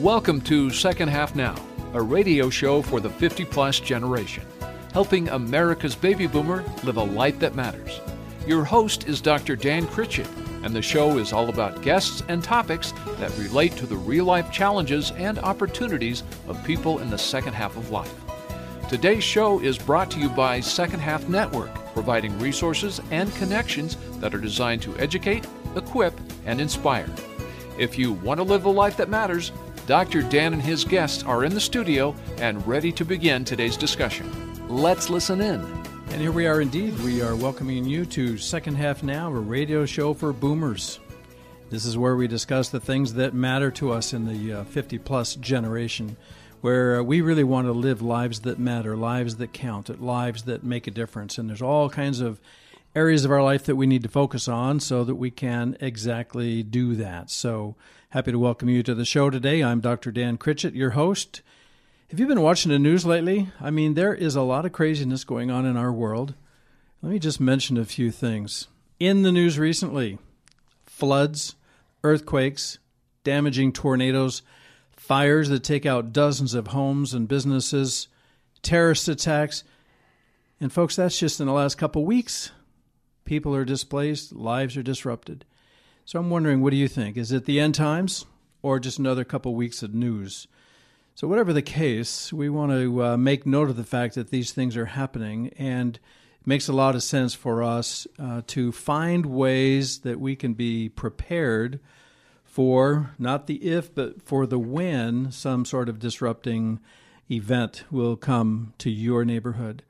Welcome to Second Half Now, a radio show for the 50 plus generation, helping America's baby boomer live a life that matters. Your host is Dr. Dan Critchett, and the show is all about guests and topics that relate to the real life challenges and opportunities of people in the second half of life. Today's show is brought to you by Second Half Network, providing resources and connections that are designed to educate, equip, and inspire. If you want to live a life that matters, Dr. Dan and his guests are in the studio and ready to begin today's discussion. Let's listen in. And here we are indeed. We are welcoming you to Second Half Now, a radio show for boomers. This is where we discuss the things that matter to us in the uh, 50 plus generation, where uh, we really want to live lives that matter, lives that count, lives that make a difference. And there's all kinds of areas of our life that we need to focus on so that we can exactly do that. So happy to welcome you to the show today. I'm Dr. Dan Critchett, your host. Have you been watching the news lately? I mean, there is a lot of craziness going on in our world. Let me just mention a few things. In the news recently, floods, earthquakes, damaging tornadoes, fires that take out dozens of homes and businesses, terrorist attacks. And folks, that's just in the last couple weeks. People are displaced, lives are disrupted. So I'm wondering, what do you think? Is it the end times or just another couple weeks of news? So, whatever the case, we want to uh, make note of the fact that these things are happening, and it makes a lot of sense for us uh, to find ways that we can be prepared for not the if, but for the when some sort of disrupting event will come to your neighborhood.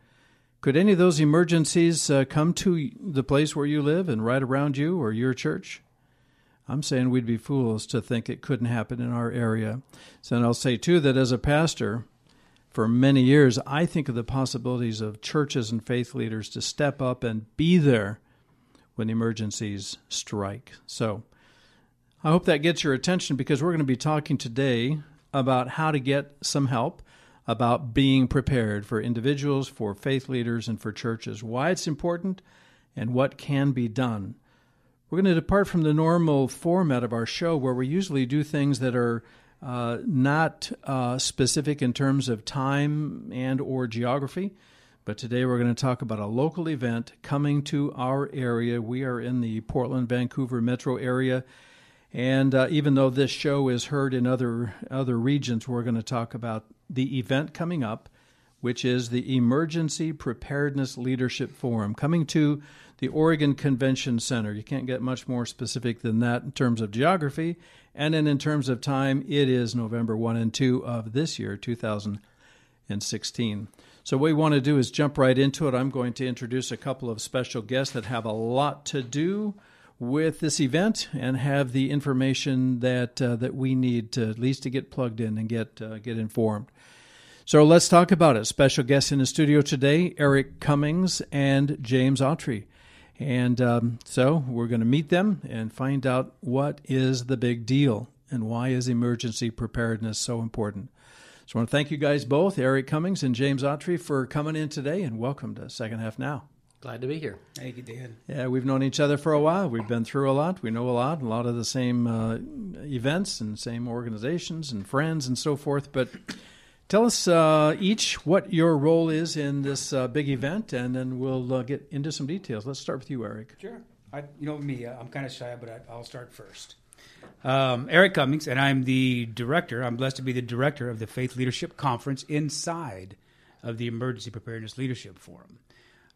Could any of those emergencies uh, come to the place where you live and right around you or your church? I'm saying we'd be fools to think it couldn't happen in our area. So, and I'll say too that as a pastor, for many years, I think of the possibilities of churches and faith leaders to step up and be there when emergencies strike. So, I hope that gets your attention because we're going to be talking today about how to get some help about being prepared for individuals, for faith leaders, and for churches, why it's important, and what can be done. We're going to depart from the normal format of our show where we usually do things that are uh, not uh, specific in terms of time and or geography. But today we're going to talk about a local event coming to our area. We are in the Portland, Vancouver metro area. And uh, even though this show is heard in other other regions, we're going to talk about the event coming up, which is the Emergency Preparedness Leadership Forum coming to the Oregon Convention Center. You can't get much more specific than that in terms of geography. And then in terms of time, it is November 1 and 2 of this year, 2016. So, what we want to do is jump right into it. I'm going to introduce a couple of special guests that have a lot to do with this event and have the information that uh, that we need to at least to get plugged in and get uh, get informed. So let's talk about it. Special guests in the studio today: Eric Cummings and James Autry. And um, so we're going to meet them and find out what is the big deal and why is emergency preparedness so important. So I want to thank you guys both, Eric Cummings and James Autry, for coming in today and welcome to Second Half Now. Glad to be here. Thank you, Dan. Yeah, we've known each other for a while. We've been through a lot. We know a lot, a lot of the same uh, events and same organizations and friends and so forth. But Tell us uh, each what your role is in this uh, big event, and then we'll uh, get into some details. Let's start with you, Eric. Sure. I, you know me, uh, I'm kind of shy, but I, will start first. Um, Eric Cummings, and I'm the director. I'm blessed to be the director of the Faith Leadership Conference inside of the Emergency Preparedness Leadership Forum.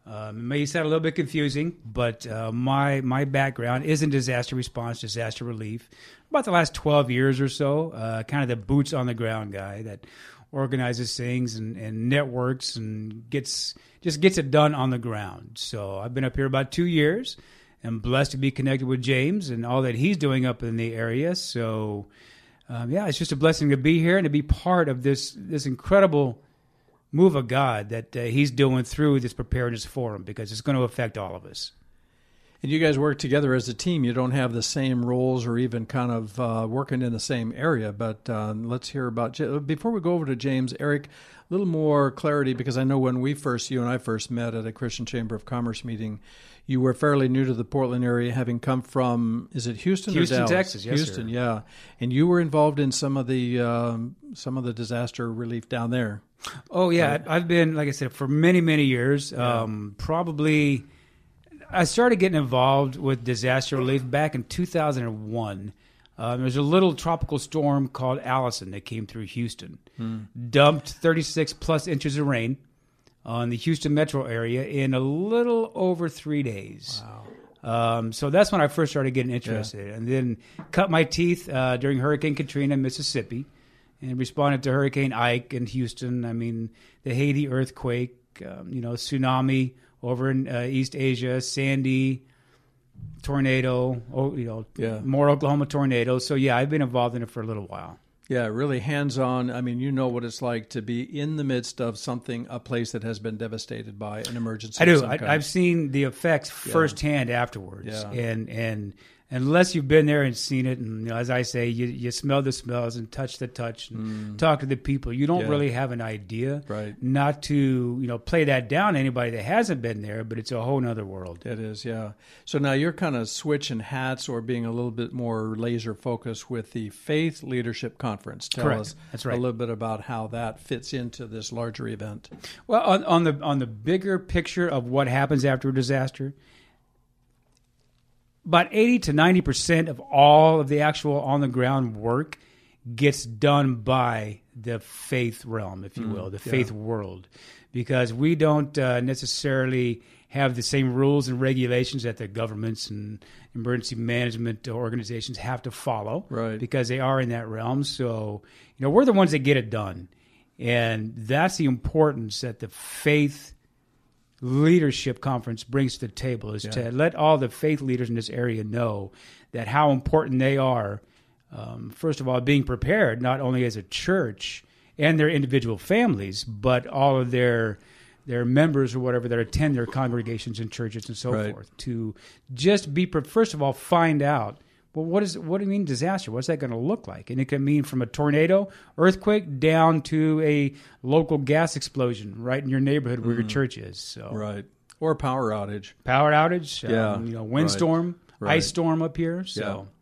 Um, it may sound a little bit confusing, but uh, my my background is in disaster response, disaster relief. About the last 12 years or so, uh, kind of the boots on the ground guy that organizes things and, and networks and gets just gets it done on the ground. So I've been up here about two years. I'm blessed to be connected with James and all that he's doing up in the area. So um, yeah, it's just a blessing to be here and to be part of this this incredible move of God that uh, he's doing through this preparedness forum because it's going to affect all of us. And you guys work together as a team. You don't have the same roles or even kind of uh, working in the same area. But uh, let's hear about before we go over to James, Eric. A little more clarity because I know when we first, you and I first met at a Christian Chamber of Commerce meeting, you were fairly new to the Portland area, having come from is it Houston, Houston? Texas, yes, Houston, sir. yeah. And you were involved in some of the um, some of the disaster relief down there. Oh yeah, right. I've been like I said for many many years. Yeah. Um, probably, I started getting involved with disaster relief back in 2001. Um, there was a little tropical storm called Allison that came through Houston, hmm. dumped 36 plus inches of rain on the Houston metro area in a little over three days. Wow. Um, so that's when I first started getting interested, yeah. and then cut my teeth uh, during Hurricane Katrina in Mississippi, and responded to Hurricane Ike in Houston. I mean, the Haiti earthquake, um, you know, tsunami over in uh, East Asia, Sandy, tornado, oh, you know, yeah. more Oklahoma tornadoes. So yeah, I've been involved in it for a little while. Yeah, really hands on. I mean, you know what it's like to be in the midst of something, a place that has been devastated by an emergency. I do. I, have seen the effects yeah. firsthand afterwards, yeah. and and unless you've been there and seen it, and you know, as I say, you, you smell the smells and touch the touch and mm. talk to the people, you don't yeah. really have an idea. Right. Not to you know play that down to anybody that hasn't been there, but it's a whole other world. It is, yeah. So now you're kind of switching hats or being a little bit more laser focused with the Faith Leadership Conference. Tell Correct. us That's right. a little bit about how that fits into this larger event. Well, on, on the on the bigger picture of what happens after a disaster about 80 to 90% of all of the actual on the ground work gets done by the faith realm, if you mm, will, the yeah. faith world, because we don't uh, necessarily have the same rules and regulations that the governments and emergency management organizations have to follow, right? Because they are in that realm. So, you know, we're the ones that get it done, and that's the importance that the faith leadership conference brings to the table is yeah. to let all the faith leaders in this area know that how important they are. Um, first of all, being prepared not only as a church and their individual families, but all of their their members or whatever that attend their congregations and churches and so right. forth to just be first of all find out well, what is what do you mean disaster? What's that going to look like? And it can mean from a tornado, earthquake, down to a local gas explosion right in your neighborhood where mm. your church is. So right, or power outage, power outage. Yeah, um, you know, windstorm, right. ice storm up here. So. Yeah.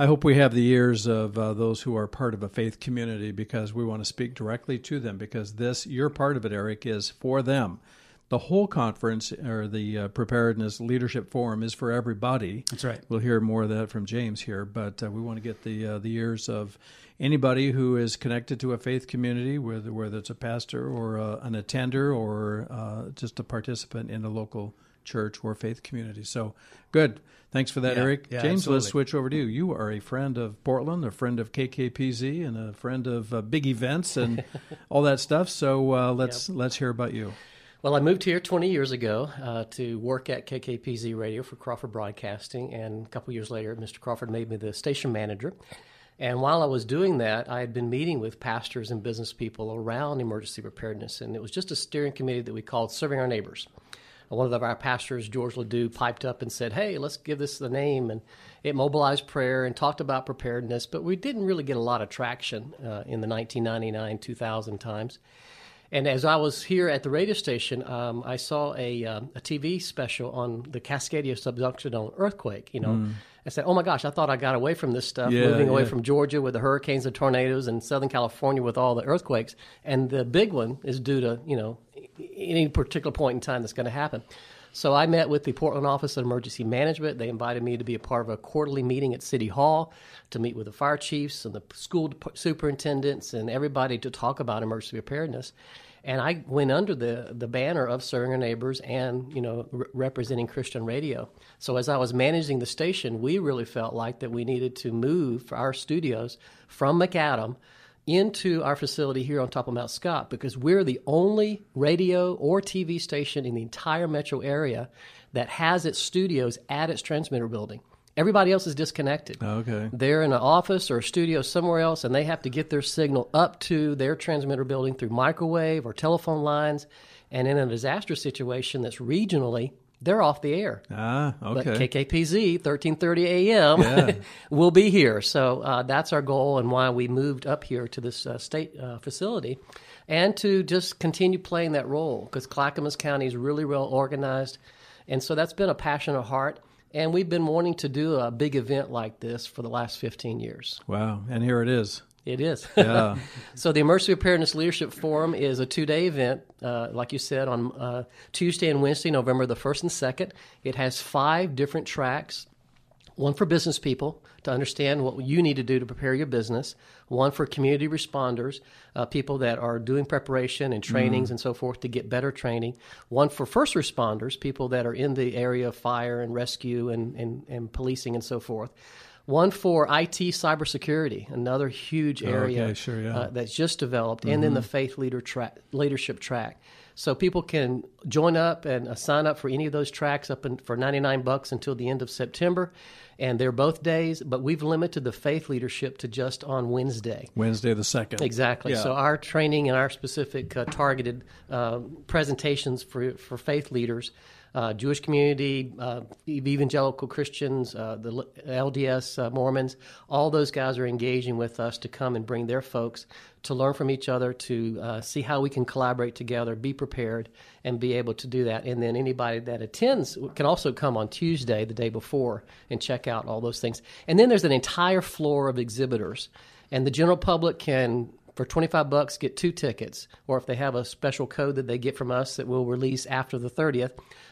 I hope we have the ears of uh, those who are part of a faith community because we want to speak directly to them because this, your part of it, Eric, is for them the whole conference or the uh, preparedness leadership forum is for everybody. That's right. We'll hear more of that from James here, but uh, we want to get the uh, the ears of anybody who is connected to a faith community, whether whether it's a pastor or uh, an attender or uh, just a participant in a local church or faith community. So good. Thanks for that, yeah, Eric. yeah, James, absolutely. let's switch over to you. You are a friend of Portland, a friend of KKPZ, and a friend of uh, big events and all that stuff. So uh, let's yep. let's hear about you. Well, I moved here 20 years ago uh, to work at KKPZ Radio for Crawford Broadcasting, and a couple years later, Mr. Crawford made me the station manager. And while I was doing that, I had been meeting with pastors and business people around emergency preparedness, and it was just a steering committee that we called Serving Our Neighbors. One of our pastors, George Ledoux, piped up and said, Hey, let's give this the name. And it mobilized prayer and talked about preparedness, but we didn't really get a lot of traction uh, in the 1999 2000 times. And as I was here at the radio station, um, I saw a, um, a TV special on the Cascadia subduction earthquake. You know, mm. I said, "Oh my gosh, I thought I got away from this stuff, yeah, moving away from Georgia with the hurricanes and tornadoes, and Southern California with all the earthquakes. And the big one is due to you know any particular point in time that's going to happen." So I met with the Portland Office of Emergency Management. They invited me to be a part of a quarterly meeting at City Hall to meet with the fire chiefs and the school superintendents and everybody to talk about emergency preparedness. And I went under the, the banner of serving our neighbors and you know re- representing Christian radio. So as I was managing the station, we really felt like that we needed to move our studios from Macadam into our facility here on top of Mount Scott because we're the only radio or TV station in the entire metro area that has its studios at its transmitter building. Everybody else is disconnected. Okay. They're in an office or a studio somewhere else, and they have to get their signal up to their transmitter building through microwave or telephone lines. And in a disaster situation that's regionally they're off the air. Ah, But. KKPZ, 1330 a.m., Yeah. will be here. So uh, that's our goal and why we moved up here to this uh, state uh, facility and to just continue playing that role because Clackamas County is really well organized. And so that's been a passion of heart. And we've been wanting to do a big event like this for the last 15 years. Wow. And here it is. It is. Yeah. so the Emergency Preparedness Leadership Forum is a two-day event, uh, like you said, on uh, Tuesday and Wednesday, November the first and second. It has five different tracks. One for business people to understand what you need to do to prepare your business. One for community responders, uh, people that are doing preparation and trainings and so forth to get better training. One for first responders, people that are in the area of fire and rescue and, and, and policing and so forth. One for IT cybersecurity, another huge area okay, sure, yeah. uh, that's just developed, and then the faith leader track, leadership track. So people can join up and uh, sign up for any of those tracks up in, for 99 bucks until the end of September, and they're both days. But we've limited the faith leadership to just on Wednesday. Wednesday the 2nd. Exactly. Yeah. So our training and our specific uh, targeted uh, presentations for for faith leaders, uh, Jewish community, uh, evangelical Christians, uh, the LDS uh, Mormons, all those guys are engaging with us to come and bring their folks to learn from each other, to uh, see how we can collaborate together, be prepared, and be able to do that. And then anybody that attends can also come on Tuesday, the day before, and check out all those things. And then there's an entire floor of exhibitors, and the general public can for 25 bucks get two tickets. Or if they have a special code that they get from us that we'll release after the 30th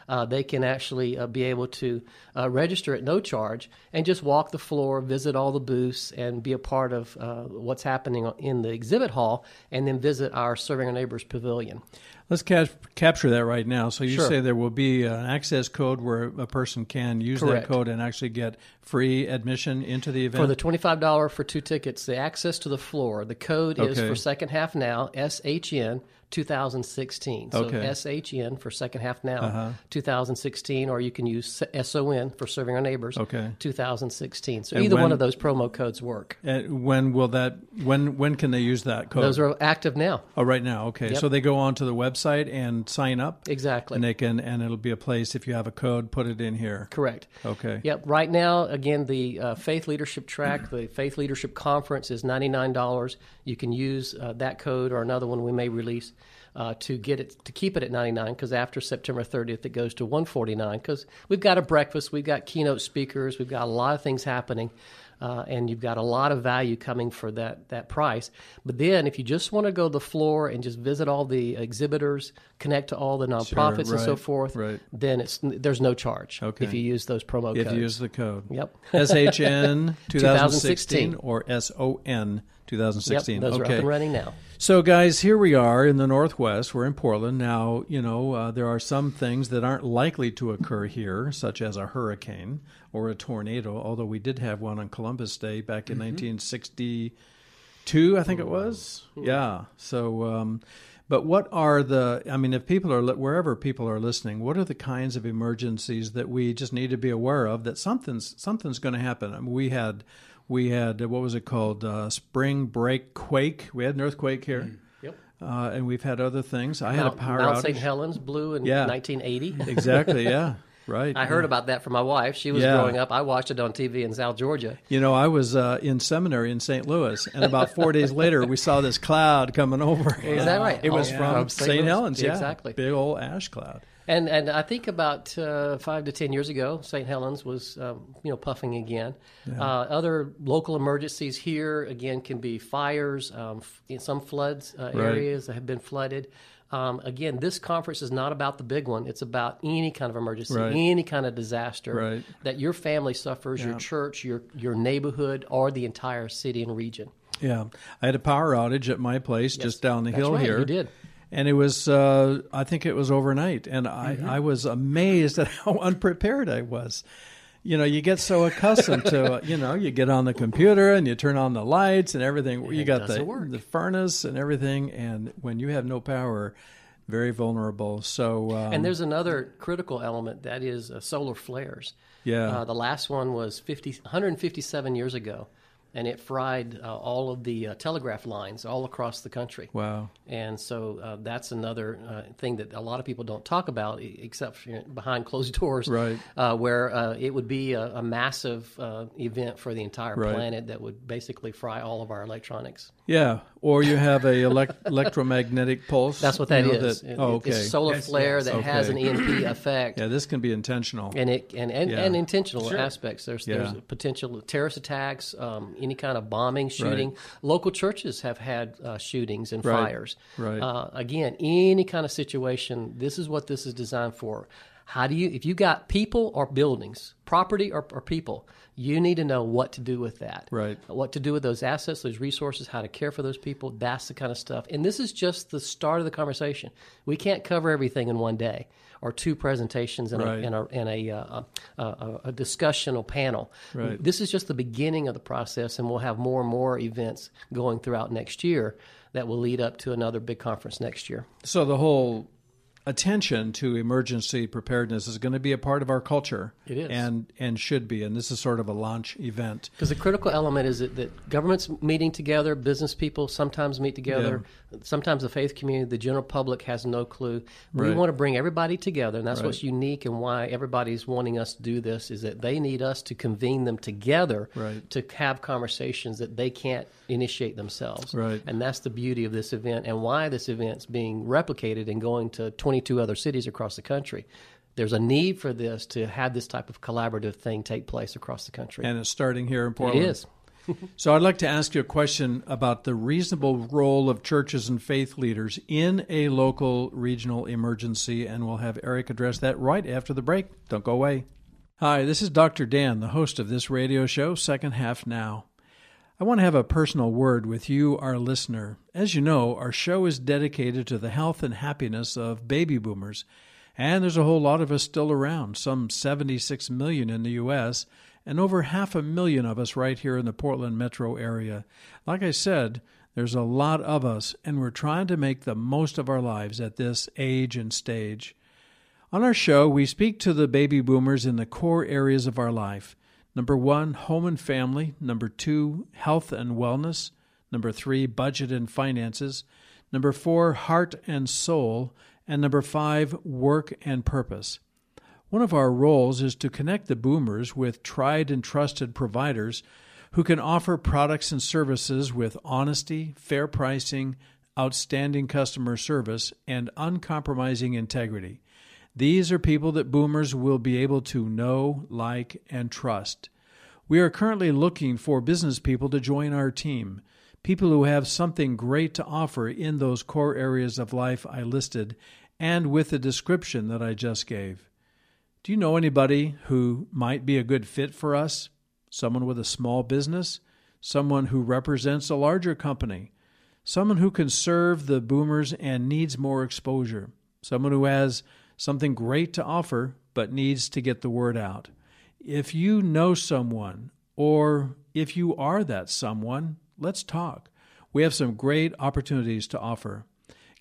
uh, they can actually uh, be able to uh, register at no charge and just walk the floor visit all the booths and be a part of uh, what's happening in the exhibit hall and then visit our serving our neighbors pavilion Let's ca- capture that right now. So you Sure. say there will be an access code where a person can use Correct. that code and actually get free admission into the event. for the $25 for two tickets the access to the floor the code is for second half now shn 2016 so Okay. Uh-huh. shn for second half now 2016 or you can use son for serving our neighbors Okay. 2016 so And either when- one of those promo codes work And when will that? When when can they use that code? those are active now oh right now. Okay, Yep. so they go onto the website and sign up. exactly And they can, and it'll be a place if you have a code, put it in here. Correct. Okay. Yep. Right now, again, the uh, Faith Leadership track, the Faith Leadership Conference is ninety nine dollars. You can use uh, that code or another one we may release uh, to get it to keep it at ninety nine. Because after September thirtieth, it goes to one forty nine. Because we've got a breakfast, we've got keynote speakers, we've got a lot of things happening. Uh, and you've got a lot of value coming for that, that price. But then, if you just want to go to the floor and just visit all the exhibitors, connect to all the nonprofits and so forth, right. then it's there's no charge Okay. if you use those promo If codes. If you use the code. Yep. SHN 2016 2016. or SON 2016. Yep, those okay. are up and running now. So, guys, here we are in the Northwest. We're in Portland. Now, you know, uh, there are some things that aren't likely to occur here, such as a hurricane or a tornado, although we did have one on Columbus Day back in 1962, I think it was. Yeah. So, um, but what are the, I mean, if people are, wherever people are listening, what are the kinds of emergencies that we just need to be aware of that something's, something's going to happen? I mean, we had, we had, uh, what was it called? Uh, spring break quake. We had an earthquake here. Yep. Uh, and we've had other things. I had a power Mount outage. St. Helens blew in Yeah. 1980. Exactly. Yeah. Right. I heard about that from my wife. She was Yeah. growing up. I watched it on TV in South Georgia. You know, I was uh, in seminary in St. Louis, and about four days later, we saw this cloud coming over. Is that right? It was Oh, from, from St. St. Helens. Yeah, Exactly. Big old ash cloud. And and I think about uh, five to ten years ago, St. Helens was um, you know puffing again. Uh, other local emergencies here again can be fires, um, in some floods uh, areas that have been flooded. Um, again, this conference is not about the big one. It's about any kind of emergency, Right. any kind of disaster Right. that your family suffers, your church, your your neighborhood, or the entire city and region. Yeah, I had a power outage at my place just down the That's hill right, here. you did. And it was uh, I think it was overnight, and I, Mm-hmm. I was amazed at how unprepared I was. You know, you get so accustomed to you know you get on the computer and you turn on the lights and everything. you got the work. the furnace and everything, and when you have no power, very vulnerable. So um, And there's another critical element that is uh, solar flares. Yeah. Uh, the last one was 50, 157 years ago. And it fried uh, all of the uh, telegraph lines all across the country. Wow. And so uh, that's another uh, thing that a lot of people don't talk about, except you know, behind closed doors, Right. uh, where uh, it would be a, a massive uh, event for the entire Right. planet that would basically fry all of our electronics. Yeah. Or you have a elect- electromagnetic pulse. That's what you that know, is. that- It- oh, It's okay. solar Yes, flare yes. that has an EMP effect. Yeah, this can be intentional. and it and and, Yeah. and intentional Sure. aspects. There's Yeah. there's potential terrorist attacks, um, any kind of bombing, shooting. Local churches have had uh, shootings and Right. fires. Right. Uh, again, any kind of situation. This is what this is designed for. How do you, if you got people or buildings, property or, or people, you need to know what to do with that. Right. What to do with those assets, those resources, how to care for those people. That's the kind of stuff. And this is just the start of the conversation. We can't cover everything in one day or two presentations and Right. a, and a, and a, uh, a, a, a discussional panel. Right. This is just the beginning of the process, and we'll have more and more events going throughout next year that will lead up to another big conference next year. So the whole attention to emergency preparedness is going to be a part of our culture. It is. and and should be. And this is sort of a launch event. Because the critical element is that, that governments meeting together, business people sometimes meet together, sometimes the faith community, the general public has no clue. We Right. want to bring everybody together, and that's Right. what's unique and why everybody's wanting us to do this is that they need us to convene them together Right. to have conversations that they can't initiate themselves. Right. And that's the beauty of this event and why this event's being replicated and going to 22 other cities across the country. There's a need for this to have this type of collaborative thing take place across the country. And it's starting here in Portland. is. So I'd like to ask you a question about the reasonable role of churches and faith leaders in a local regional emergency, and we'll have Eric address that right after the break. Don't go away. Hi, this is Dr. Dan, the host of this radio show, Second Half Now. I want to have a personal word with you, our listener. As you know, our show is dedicated to the health and happiness of baby boomers, and there's a whole lot of us still around, some 76 million in the U.S., and over half a million of us right here in the Portland metro area. Like I said, there's a lot of us, and we're trying to make the most of our lives at this age and stage. On our show, we speak to the baby boomers in the core areas of our life. Number one, home and family. Number two, health and wellness. Number three, budget and finances. Number four, heart and soul. And number five, work and purpose. One of our roles is to connect the boomers with tried and trusted providers who can offer products and services with honesty, fair pricing, outstanding customer service, and uncompromising integrity. These are people that boomers will be able to know, like, and trust. We are currently looking for business people to join our team, people who have something great to offer in those core areas of life I listed and with the description that I just gave. Do you know anybody who might be a good fit for us? Someone with a small business? Someone who represents a larger company? Someone who can serve the boomers and needs more exposure? Someone who has something great to offer but needs to get the word out? If you know someone, or if you are that someone, let's talk. We have some great opportunities to offer.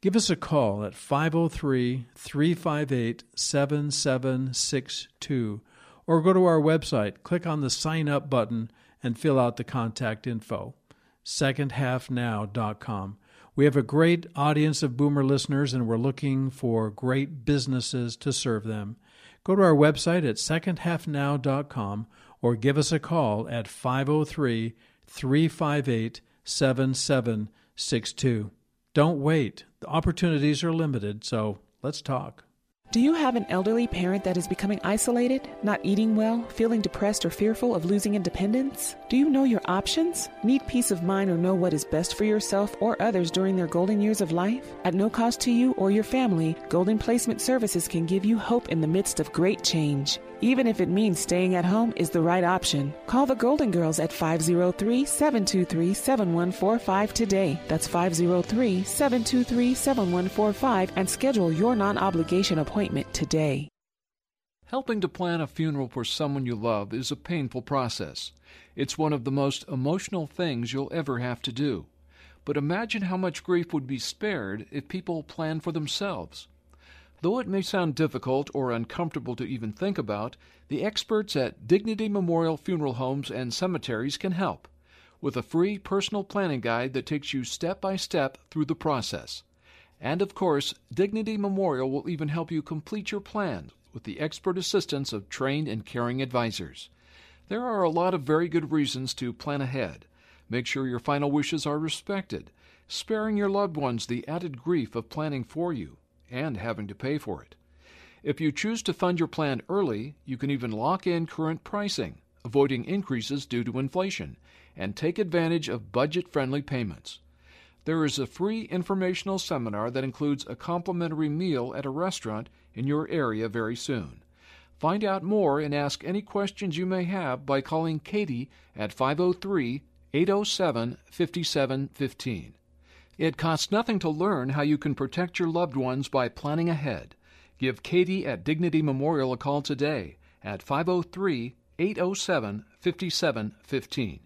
Give us a call at 503 358 7762 or go to our website, click on the sign up button, and fill out the contact info. Secondhalfnow.com. We have a great audience of boomer listeners, and we're looking for great businesses to serve them. Go to our website at secondhalfnow.com or give us a call at 503 358 7762. Don't wait. The opportunities are limited, so let's talk. Do you have an elderly parent that is becoming isolated, not eating well, feeling depressed or fearful of losing independence? Do you know your options? Need peace of mind or know what is best for yourself or others during their golden years of life? At no cost to you or your family, Golden Placement Services can give you hope in the midst of great change. Even if it means staying at home is the right option. Call the Golden Girls at 503 723 7145 today. That's 503 723 7145 and schedule your non obligation appointment today. Helping to plan a funeral for someone you love is a painful process. It's one of the most emotional things you'll ever have to do. But imagine how much grief would be spared if people plan for themselves. Though it may sound difficult or uncomfortable to even think about, the experts at Dignity Memorial Funeral Homes and Cemeteries can help. with a free personal planning guide that takes you step by step through the process. And of course, Dignity Memorial will even help you complete your plan with the expert assistance of trained and caring advisors. There are a lot of very good reasons to plan ahead. Make sure your final wishes are respected, sparing your loved ones the added grief of planning for you and having to pay for it. If you choose to fund your plan early, you can even lock in current pricing, avoiding increases due to inflation, and take advantage of budget friendly payments. There is a free informational seminar that includes a complimentary meal at a restaurant in your area very soon. Find out more and ask any questions you may have by calling Katie at 503 807 5715. It costs nothing to learn how you can protect your loved ones by planning ahead. Give Katie at Dignity Memorial a call today at 503 807 5715.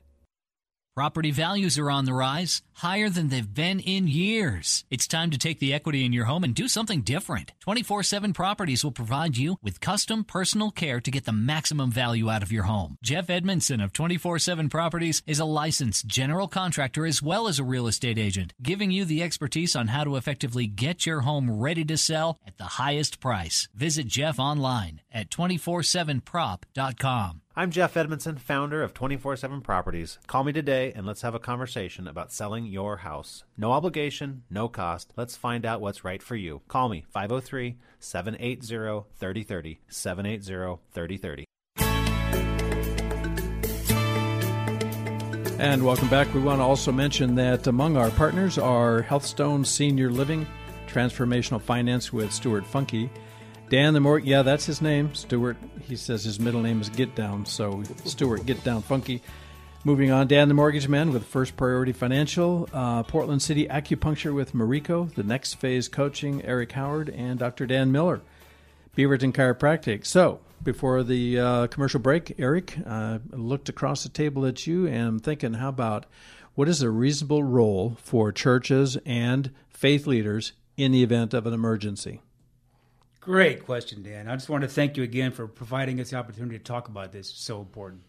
Property values are on the rise, higher than they've been in years. It's time to take the equity in your home and do something different. 24 7 Properties will provide you with custom personal care to get the maximum value out of your home. Jeff Edmondson of 24 7 Properties is a licensed general contractor as well as a real estate agent, giving you the expertise on how to effectively get your home ready to sell at the highest price. Visit Jeff online at 247prop.com. I'm Jeff Edmondson, founder of 24 7 Properties. Call me today and let's have a conversation about selling your house. No obligation, no cost. Let's find out what's right for you. Call me 503 780 3030. 780 3030. And welcome back. We want to also mention that among our partners are Healthstone Senior Living, Transformational Finance with Stuart Funky, Dan the Mortgage, yeah, that's his name, Stuart. He says his middle name is Get Down, so Stuart Get Down Funky. Moving on, Dan the Mortgage Man with First Priority Financial, uh, Portland City Acupuncture with Mariko, The Next Phase Coaching, Eric Howard, and Dr. Dan Miller, Beaverton Chiropractic. So, before the uh, commercial break, Eric, uh, looked across the table at you and I'm thinking, how about what is a reasonable role for churches and faith leaders in the event of an emergency? Great question, Dan. I just want to thank you again for providing us the opportunity to talk about this. It's so important.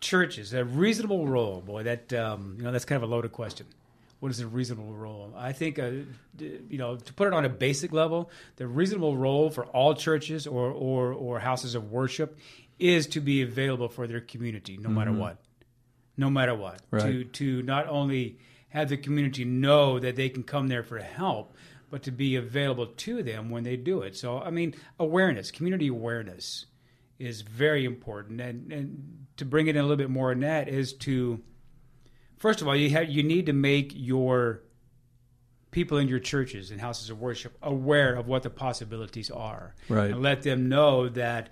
Churches, a reasonable role, boy. That um, you know, that's kind of a loaded question. What is a reasonable role? I think, uh, you know, to put it on a basic level, the reasonable role for all churches or or, or houses of worship is to be available for their community, no mm-hmm. matter what, no matter what. Right. To to not only have the community know that they can come there for help, but to be available to them when they do it. So, I mean, awareness, community awareness is very important. And, and to bring it in a little bit more in that is to, first of all, you, have, you need to make your people in your churches and houses of worship aware of what the possibilities are. Right. And let them know that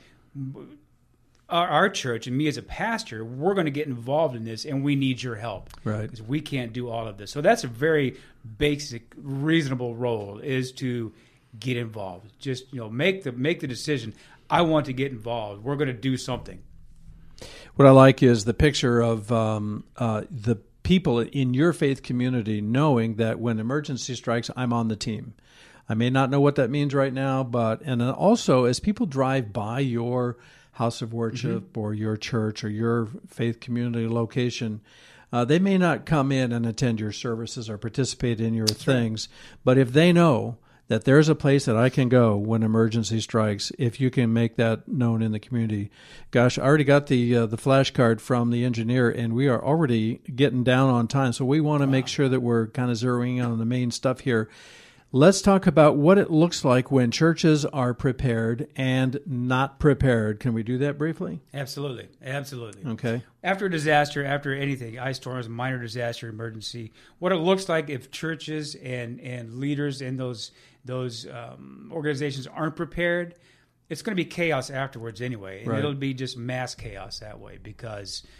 our, our, church and me as a pastor, we're going to get involved in this, and we need your help. Right. Because we can't do all of this. So that's a very basic, reasonable role is to get involved. Just you know, make the make the decision. I want to get involved. We're going to do something. What I like is the picture of um, uh, the people in your faith community knowing that when emergency strikes, I'm on the team. I may not know what that means right now, but and also as people drive by your house of worship mm-hmm. or your church or your faith community location, uh, they may not come in and attend your services or participate in your That's things, right. but if they know that there's a place that I can go when emergency strikes, if you can make that known in the community. Gosh, I already got the uh, the flashcard from the engineer, and we are already getting down on time. So we want to wow. make sure that we're kind of zeroing in on the main stuff here. Let's talk about what it looks like when churches are prepared and not prepared. Can we do that briefly? Absolutely. Absolutely. Okay. After a disaster, after anything, ice storms, minor disaster, emergency, what it looks like if churches and, and leaders in those those um, organizations aren't prepared, it's going to be chaos afterwards anyway. And right. it'll be just mass chaos that way because –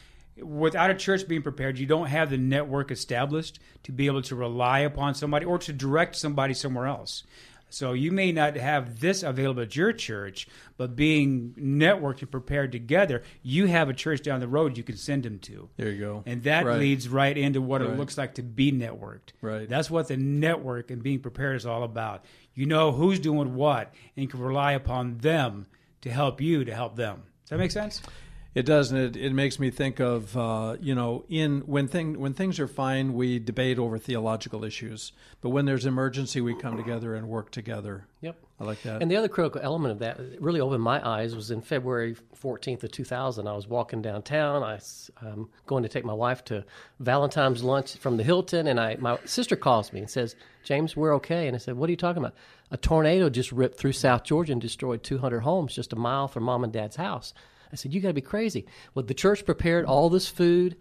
without a church being prepared, you don't have the network established to be able to rely upon somebody or to direct somebody somewhere else. So you may not have this available at your church, but being networked and prepared together, you have a church down the road you can send them to. There you go. And that right. leads right into what right. it looks like to be networked. Right. That's what the network and being prepared is all about. You know who's doing what, and you can rely upon them to help you to help them. Does that make sense? It does, and it, it makes me think of uh, you know in when thing when things are fine, we debate over theological issues, but when there's emergency, we come together and work together. Yep. I like that. And the other critical element of that really opened my eyes was in February 14th of 2000. I was walking downtown. I was um, going to take my wife to Valentine's lunch from the Hilton, and I my sister calls me and says, "James, we're okay." And I said, "What are you talking about?" A tornado just ripped through South Georgia and destroyed 200 homes just a mile from mom and dad's house. I said, "You got to be crazy." Well, the church prepared all this food.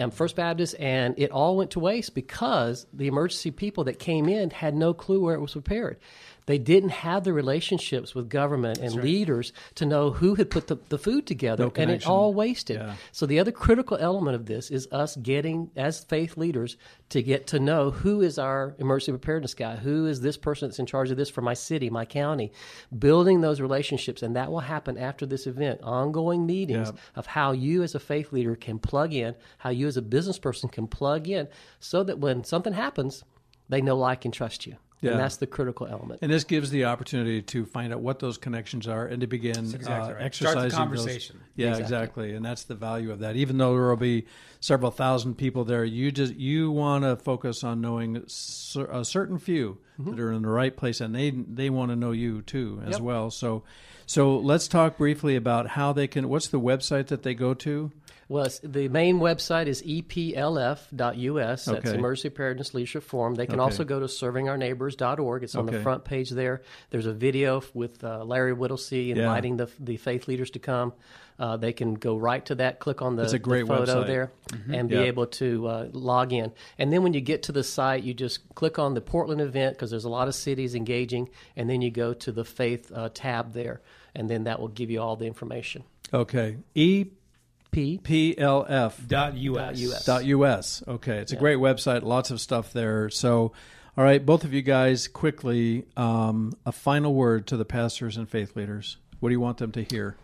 and First Baptist, and it all went to waste because the emergency people that came in had no clue where it was prepared. They didn't have the relationships with government and leaders to know who had put the, the food together, No and it all wasted. Yeah. So the other critical element of this is us getting, as faith leaders, to get to know who is our emergency preparedness guy, who is this person that's in charge of this for my city, my county, building those relationships, and that will happen after this event. Ongoing meetings Yeah. of how you as a faith leader can plug in, how you as a business person can plug in, so that when something happens, they know, like, and trust you. Yeah. And that's the critical element. And this gives the opportunity to find out what those connections are and to begin exactly uh, right. exercising Start the those- Yeah, Exactly. exactly. And that's the value of that. Even though there will be several thousand people there, you just you want to focus on knowing cer- a certain few Mm-hmm. that are in the right place, and they they want to know you too as Yep. well. So, so let's talk briefly about how they can. What's the website that they go to? Well, the main website is eplf.us. That's Okay. Emergency Preparedness Leadership Forum. They can Okay. also go to servingourneighbors.org. It's on Okay. the front page there. There's a video with uh, Larry Whittlesey inviting the, the faith leaders to come. Uh, they can go right to that, click on the, It's a great the photo website. there, and be Yeah. able to uh, log in. And then when you get to the site, you just click on the Portland event because there's a lot of cities engaging, and then you go to the faith uh, tab there, and then that will give you all the information. Okay, E P. P L F Dot US. US. Dot US. Okay, it's a great website. Lots of stuff there. So, all right, both of you guys, quickly, um, a final word to the pastors and faith leaders. What do you want them to hear?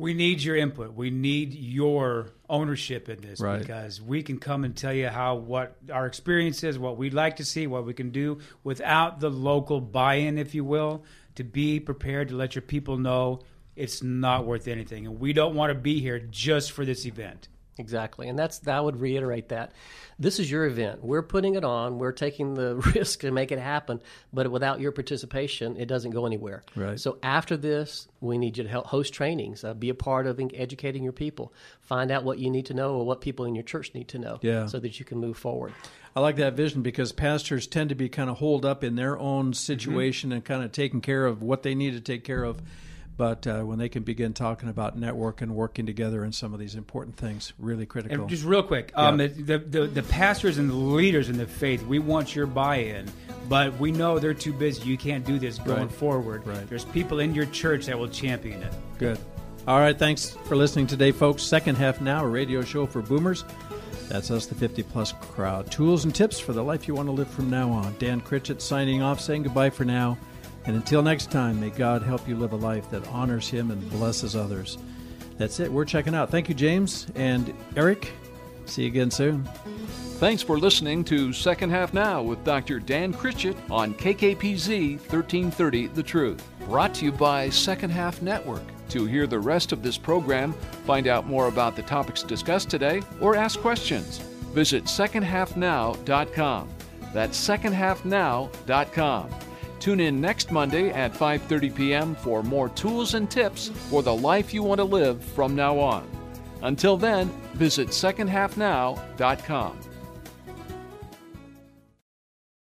We need your input. We need your ownership in this Right. because we can come and tell you how what our experience is, what we'd like to see, what we can do without the local buy-in, if you will, to be prepared to let your people know it's not worth anything, and we don't want to be here just for this event. Exactly, and that's that would reiterate that this is your event. We're putting it on. We're taking the risk to make it happen, but without your participation, it doesn't go anywhere. Right. So after this, we need you to help host trainings, uh, be a part of educating your people, find out what you need to know or what people in your church need to know, Yeah. so that you can move forward. I like that vision because pastors tend to be kind of holed up in their own situation and kind of taking care of what they need to take care of. But uh, when they can begin talking about network and working together in some of these important things, really critical. And just real quick, um, Yeah. the, the the pastors and the leaders in the faith, we want your buy-in, but we know they're too busy. You can't do this going Right. forward. Right. There's people in your church that will champion it. Good. All right. Thanks for listening today, folks. Second half now, a radio show for boomers. That's us, the 50 plus crowd. Tools and tips for the life you want to live from now on. Dan Critchett signing off, saying goodbye for now. And until next time, may God help you live a life that honors Him and blesses others. That's it. We're checking out. Thank you, James and Eric. See you again soon. Thanks for listening to Second Half Now with Dr. Dan Critchett on KKPZ 1330 The Truth. Brought to you by Second Half Network. To hear the rest of this program, find out more about the topics discussed today, or ask questions, visit secondhalfnow.com. That's secondhalfnow.com. Tune in next Monday at 5:30 p.m. for more tools and tips for the life you want to live from now on. Until then, visit secondhalfnow.com.